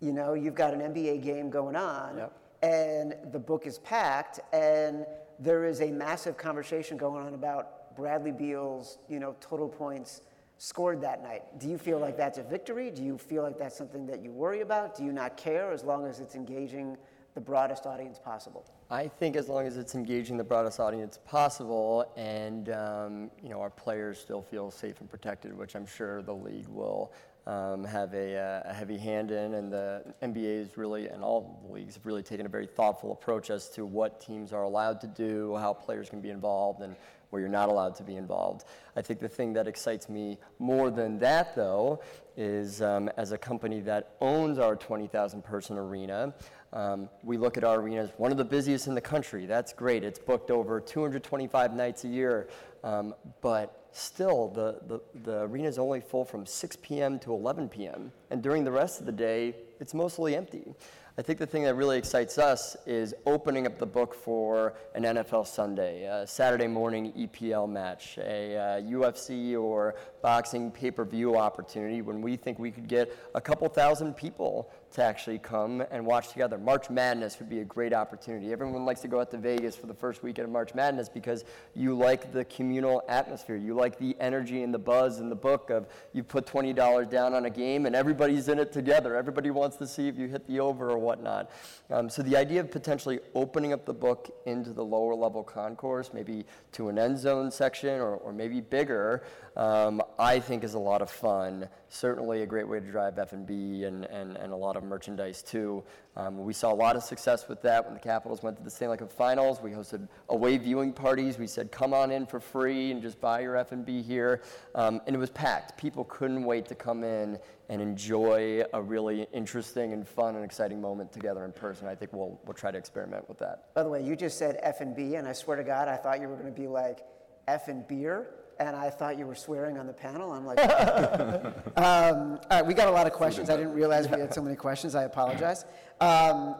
you know, you've got an NBA game going on Yep. and the book is packed and there is a massive conversation going on about Bradley Beal's, you know, total points scored that night. Do you feel like that's a victory? Do you feel like that's something that you worry about? Do you not care as long as it's engaging the broadest audience possible? I think as long as it's engaging the broadest audience possible, and um, you know our players still feel safe and protected, which I'm sure the league will um, have a, uh, a heavy hand in, and the NBA is really, and all leagues have really taken a very thoughtful approach as to what teams are allowed to do, how players can be involved, and where you're not allowed to be involved. I think the thing that excites me more than that, though, is um, as a company that owns our 20,000 person arena, um, we look at our arena as one of the busiest in the country. That's great. It's booked over 225 nights a year. Um, but still, the, the, the arena is only full from 6 p.m. to 11 p.m. And during the rest of the day, it's mostly empty. I think the thing that really excites us is opening up the book for an NFL Sunday, a Saturday morning EPL match, a uh, UFC or boxing pay per view opportunity when we think we could get a couple thousand people to actually come and watch together. March Madness would be a great opportunity. Everyone likes to go out to Vegas for the first weekend of March Madness because you like the communal atmosphere. You like the energy and the buzz and the book of you put $20 down on a game and everybody's in it together. Everybody wants to see if you hit the over or whatnot. Um, so the idea of potentially opening up the book into the lower level concourse, maybe to an end zone section or, or maybe bigger, um, I think is a lot of fun. Certainly a great way to drive F&B and, and, and a lot of merchandise too. Um, we saw a lot of success with that when the Capitals went to the Stanley Cup Finals. We hosted away viewing parties. We said, come on in for free and just buy your F&B here. Um, and it was packed. People couldn't wait to come in and enjoy a really interesting and fun and exciting moment together in person. I think we'll, we'll try to experiment with that. By the way, you just said F and B, and I swear to God, I thought you were going to be like F and beer, and I thought you were swearing on the panel. I'm like, um, all right, we got a lot of questions. I didn't realize we had so many questions. I apologize. Um,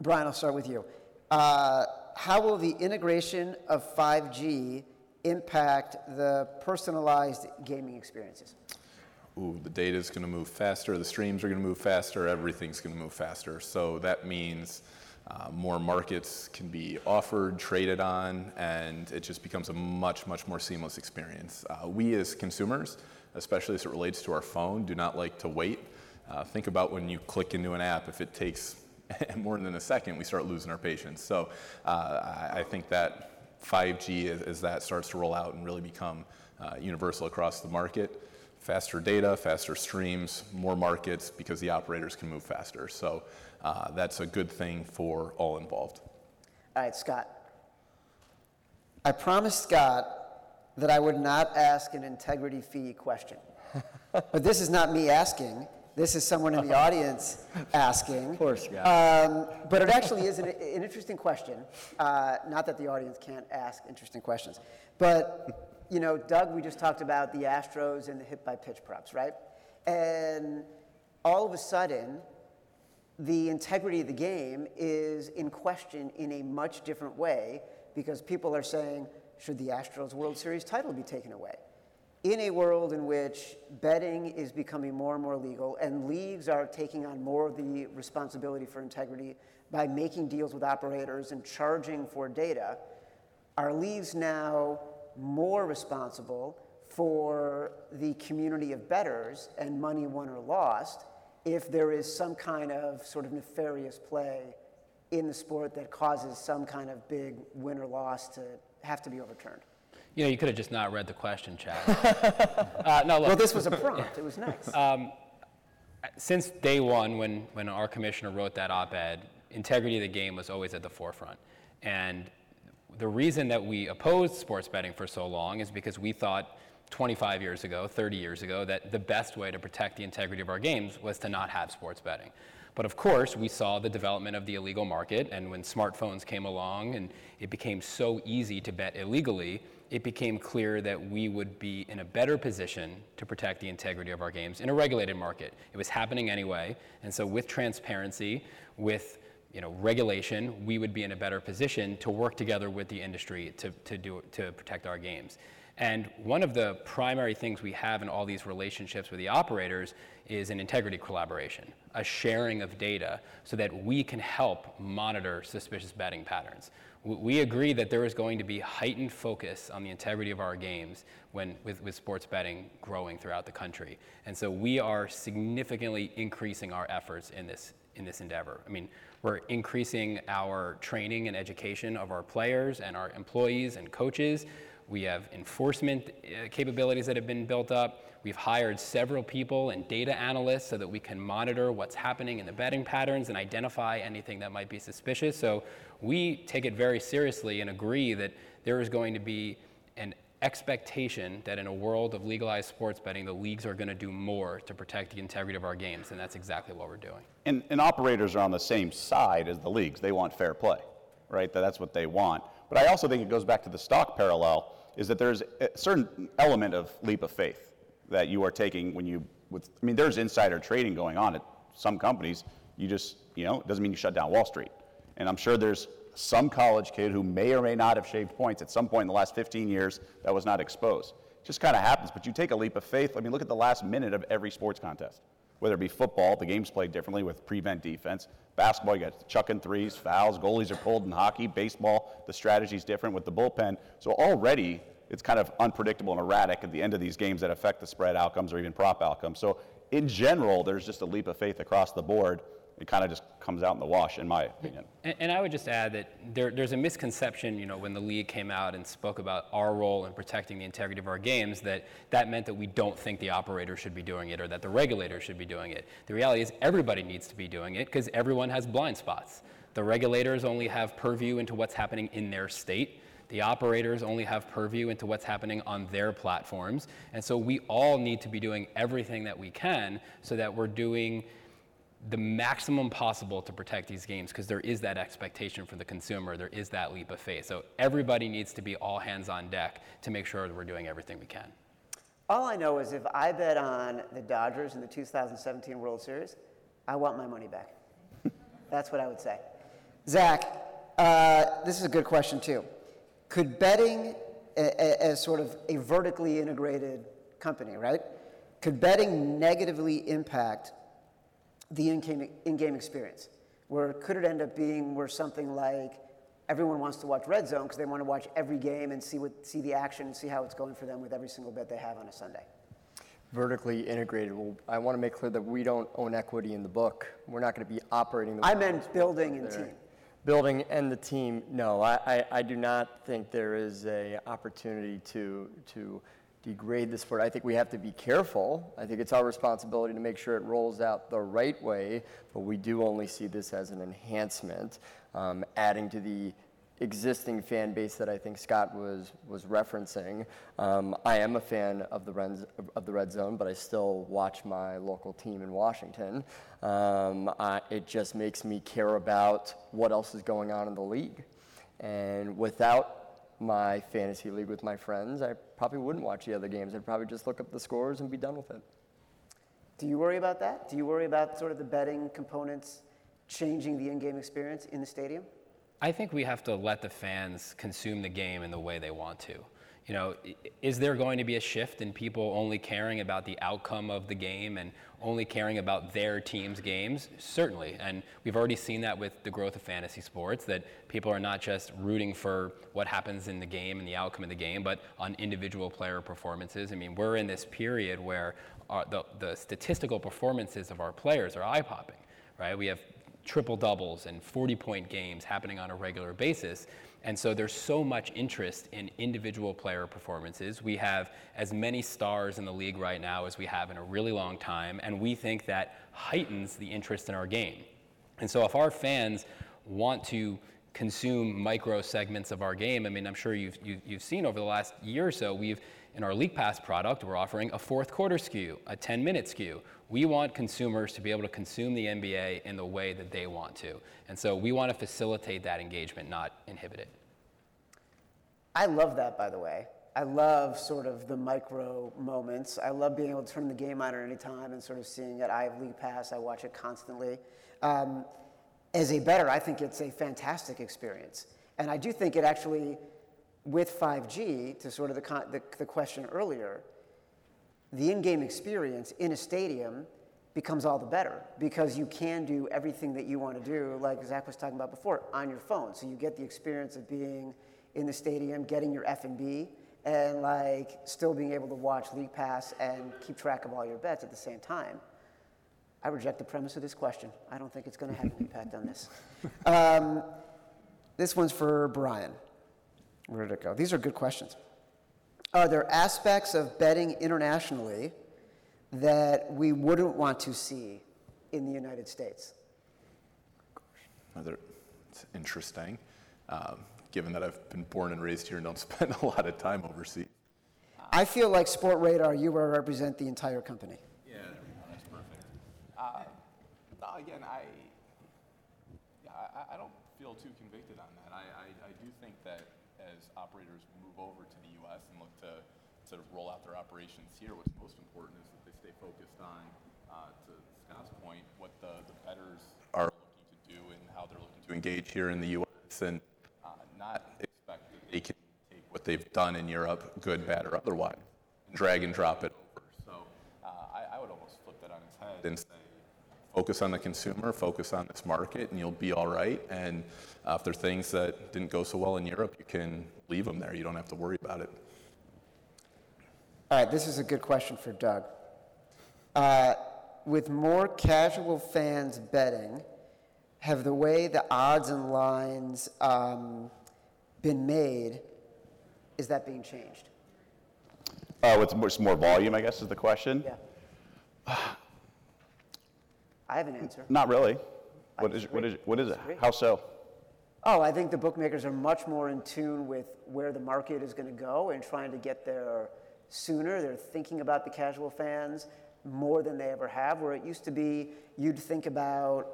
Brian, I'll start with you. Uh, how will the integration of 5G impact the personalized gaming experiences? Ooh, the data is going to move faster, the streams are going to move faster, everything's going to move faster. So that means uh, more markets can be offered, traded on, and it just becomes a much, much more seamless experience. Uh, we as consumers, especially as it relates to our phone, do not like to wait. Uh, think about when you click into an app, if it takes more than a second, we start losing our patience. So uh, I, I think that 5G, as, as, that starts to roll out and really become uh, universal across the market, faster data, faster streams, more markets because the operators can move faster. So uh, that's a good thing for all involved. All right, Scott. I promised Scott that I would not ask an integrity fee question. but this is not me asking. This is someone in the audience asking. Of course, yeah. Um, but it actually is an, an interesting question. Uh, not that the audience can't ask interesting questions. But, you know, Doug, we just talked about the Astros and the hit by pitch props, right? And all of a sudden, the integrity of the game is in question in a much different way because people are saying, should the Astros World Series title be taken away? In a world in which betting is becoming more and more legal and leagues are taking on more of the responsibility for integrity by making deals with operators and charging for data, are leagues now more responsible for the community of bettors and money won or lost if there is some kind of sort of nefarious play in the sport that causes some kind of big win or loss to have to be overturned. You know, you could have just not read the question, Chad. uh, no, look. Well, this was a prompt. It was nice. Um, since day one, when, when our commissioner wrote that op-ed, integrity of the game was always at the forefront. And the reason that we opposed sports betting for so long is because we thought 25 years ago, 30 years ago, that the best way to protect the integrity of our games was to not have sports betting. But of course, we saw the development of the illegal market, and when smartphones came along and it became so easy to bet illegally, it became clear that we would be in a better position to protect the integrity of our games in a regulated market. It was happening anyway, and so with transparency, with you know, regulation, we would be in a better position to work together with the industry to, to, do, to protect our games. And one of the primary things we have in all these relationships with the operators is an integrity collaboration, a sharing of data so that we can help monitor suspicious betting patterns. We agree that there is going to be heightened focus on the integrity of our games when, with, with sports betting growing throughout the country. And so we are significantly increasing our efforts in this, in this endeavor. I mean, we're increasing our training and education of our players and our employees and coaches. We have enforcement uh, capabilities that have been built up. We've hired several people and data analysts so that we can monitor what's happening in the betting patterns and identify anything that might be suspicious. So we take it very seriously and agree that there is going to be an expectation that in a world of legalized sports betting, the leagues are going to do more to protect the integrity of our games, and that's exactly what we're doing. And, and operators are on the same side as the leagues. They want fair play, right? That's what they want. But I also think it goes back to the stock parallel is that there's a certain element of leap of faith that you are taking when you, with, I mean, there's insider trading going on at some companies. You just, you know, it doesn't mean you shut down Wall Street. And I'm sure there's some college kid who may or may not have shaved points at some point in the last 15 years that was not exposed. It just kind of happens, but you take a leap of faith. I mean, look at the last minute of every sports contest. Whether it be football, the game's played differently with prevent defense. Basketball, you got chucking threes, fouls, goalies are pulled in hockey. Baseball, the strategy's different with the bullpen. So already it's kind of unpredictable and erratic at the end of these games that affect the spread outcomes or even prop outcomes. So in general, there's just a leap of faith across the board. It kind of just comes out in the wash, in my opinion. And, and I would just add that there, there's a misconception, you know, when the league came out and spoke about our role in protecting the integrity of our games, that that meant that we don't think the operator should be doing it or that the regulator should be doing it. The reality is everybody needs to be doing it because everyone has blind spots. The regulators only have purview into what's happening in their state. The operators only have purview into what's happening on their platforms. And so we all need to be doing everything that we can so that we're doing the maximum possible to protect these games because there is that expectation for the consumer. There is that leap of faith. So everybody needs to be all hands on deck to make sure that we're doing everything we can. All I know is if I bet on the Dodgers in the 2017 World Series, I want my money back. That's what I would say. Zach, uh, this is a good question too. Could betting, as sort of a vertically integrated company, right? Could betting negatively impact the in-game, in-game experience? Where could it end up being where something like everyone wants to watch Red Zone because they want to watch every game and see what see the action and see how it's going for them with every single bet they have on a Sunday? Vertically integrated. Well, I want to make clear that we don't own equity in the book. We're not going to be operating the. I meant building and team. Building and the team. No, I, I, I do not think there is a opportunity to to degrade the sport. I think we have to be careful. I think it's our responsibility to make sure it rolls out the right way, but we do only see this as an enhancement, um, adding to the existing fan base that I think Scott was was referencing. Um, I am a fan of the Red, of the Red Zone, but I still watch my local team in Washington. Um, I, it just makes me care about what else is going on in the league, and without my fantasy league with my friends, I probably wouldn't watch the other games. I'd probably just look up the scores and be done with it. Do you worry about that? Do you worry about sort of the betting components changing the in-game experience in the stadium? I think we have to let the fans consume the game in the way they want to. You know, is there going to be a shift in people only caring about the outcome of the game and only caring about their team's games? Certainly. And we've already seen that with the growth of fantasy sports, that people are not just rooting for what happens in the game and the outcome of the game, but on individual player performances. I mean, we're in this period where our, the, the statistical performances of our players are eye popping, right? We have triple doubles and 40 point games happening on a regular basis. And so there's so much interest in individual player performances. We have as many stars in the league right now as we have in a really long time, and we think that heightens the interest in our game. And so if our fans want to consume micro segments of our game, I mean, I'm sure you've, you, have you have seen over the last year or so, we've in our League Pass product, we're offering a fourth quarter SKU, a 10 minute SKU. We want consumers to be able to consume the NBA in the way that they want to. And so we want to facilitate that engagement, not inhibit it. I love that, by the way. I love sort of the micro moments. I love being able to turn the game on at any time and sort of seeing it. I have League Pass, I watch it constantly. Um, as a bettor, I think it's a fantastic experience. And I do think it actually with 5G, to sort of the, the, the question earlier, the in-game experience in a stadium becomes all the better because you can do everything that you want to do, like Zach was talking about before, on your phone. So you get the experience of being in the stadium, getting your F&B, and like still being able to watch League Pass and keep track of all your bets at the same time. I reject the premise of this question. I don't think it's going to have an impact on this. Um, this one's for Brian. Where did it go? These are good questions. Are there aspects of betting internationally that we wouldn't want to see in the United States? it's interesting, um, given that I've been born and raised here and don't spend a lot of time overseas. I feel like Sportradar, you represent the entire company. Yeah, that's perfect. Uh, again, I, I, I, don't feel too convicted on that. I, I, I do think that as operators move over to the U.S. and look to sort of roll out their operations here, what's most important is that they stay focused on, uh, to Scott's point, what the, the bettors are looking to do and how they're looking to engage here in the U.S. and uh, not expect that they can take what they've done in Europe, good, bad, or otherwise, and drag and drop it over. So uh, I, I would almost flip that on its head and say, focus on the consumer, focus on this market, and you'll be all right. And uh, if there are things that didn't go so well in Europe, you can leave them there. You don't have to worry about it. All right, this is a good question for Doug. Uh, with more casual fans betting, have the way the odds and lines um, been made, is that being changed? Oh, it's more, more volume, I guess, is the question? Yeah. I have an answer. Not really. What is, what is, what is it? How so? Oh, I think the bookmakers are much more in tune with where the market is going to go and trying to get there sooner. They're thinking about the casual fans more than they ever have. Where it used to be, you'd think about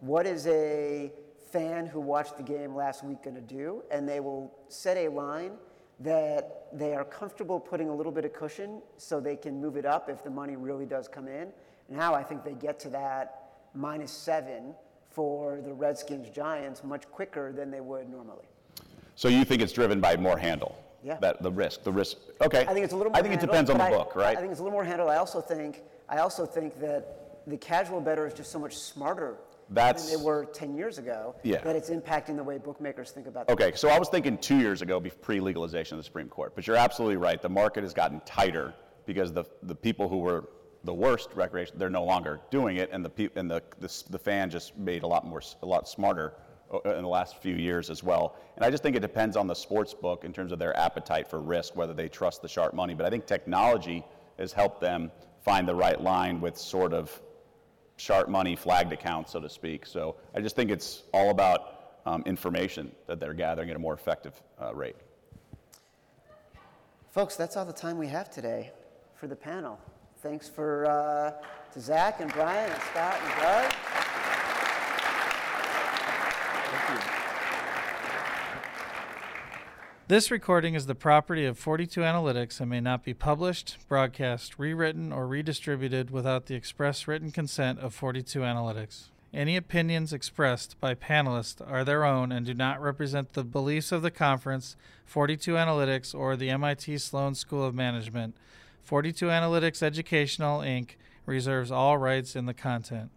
what is a fan who watched the game last week going to do, and they will set a line that they are comfortable putting a little bit of cushion so they can move it up if the money really does come in. Now I think they get to that minus seven for the Redskins Giants much quicker than they would normally. So you think it's driven by more handle? Yeah. That, the risk, the risk, okay. I think it's a little more I think it depends on the I- book, right? I think it's a little more handled. I also think, I also think that the casual bettor is just so much smarter That's- than they were 10 years ago Yeah. that it's impacting the way bookmakers think about the Okay, so I was thinking two years ago, pre-legalization of the Supreme Court, but you're absolutely right. The market has gotten tighter because the, the people who were the worst recreation, they're no longer doing it, and the and the, the the fan just made a lot more, a lot smarter uh, in the last few years as well. And I just think it depends on the sports book in terms of their appetite for risk, whether they trust the sharp money. But I think technology has helped them find the right line with sort of sharp money flagged accounts, so to speak. So I just think it's all about um, information that they're gathering at a more effective uh, rate. Folks, that's all the time we have today for the panel. Thanks for uh, to Zach and Brian and Scott and Doug. This recording is the property of 42 Analytics and may not be published, broadcast, rewritten, or redistributed without the express written consent of 42 Analytics. Any opinions expressed by panelists are their own and do not represent the beliefs of the conference, 42 Analytics, or the MIT Sloan School of Management. 42 Analytics Educational, Inc. reserves all rights in the content.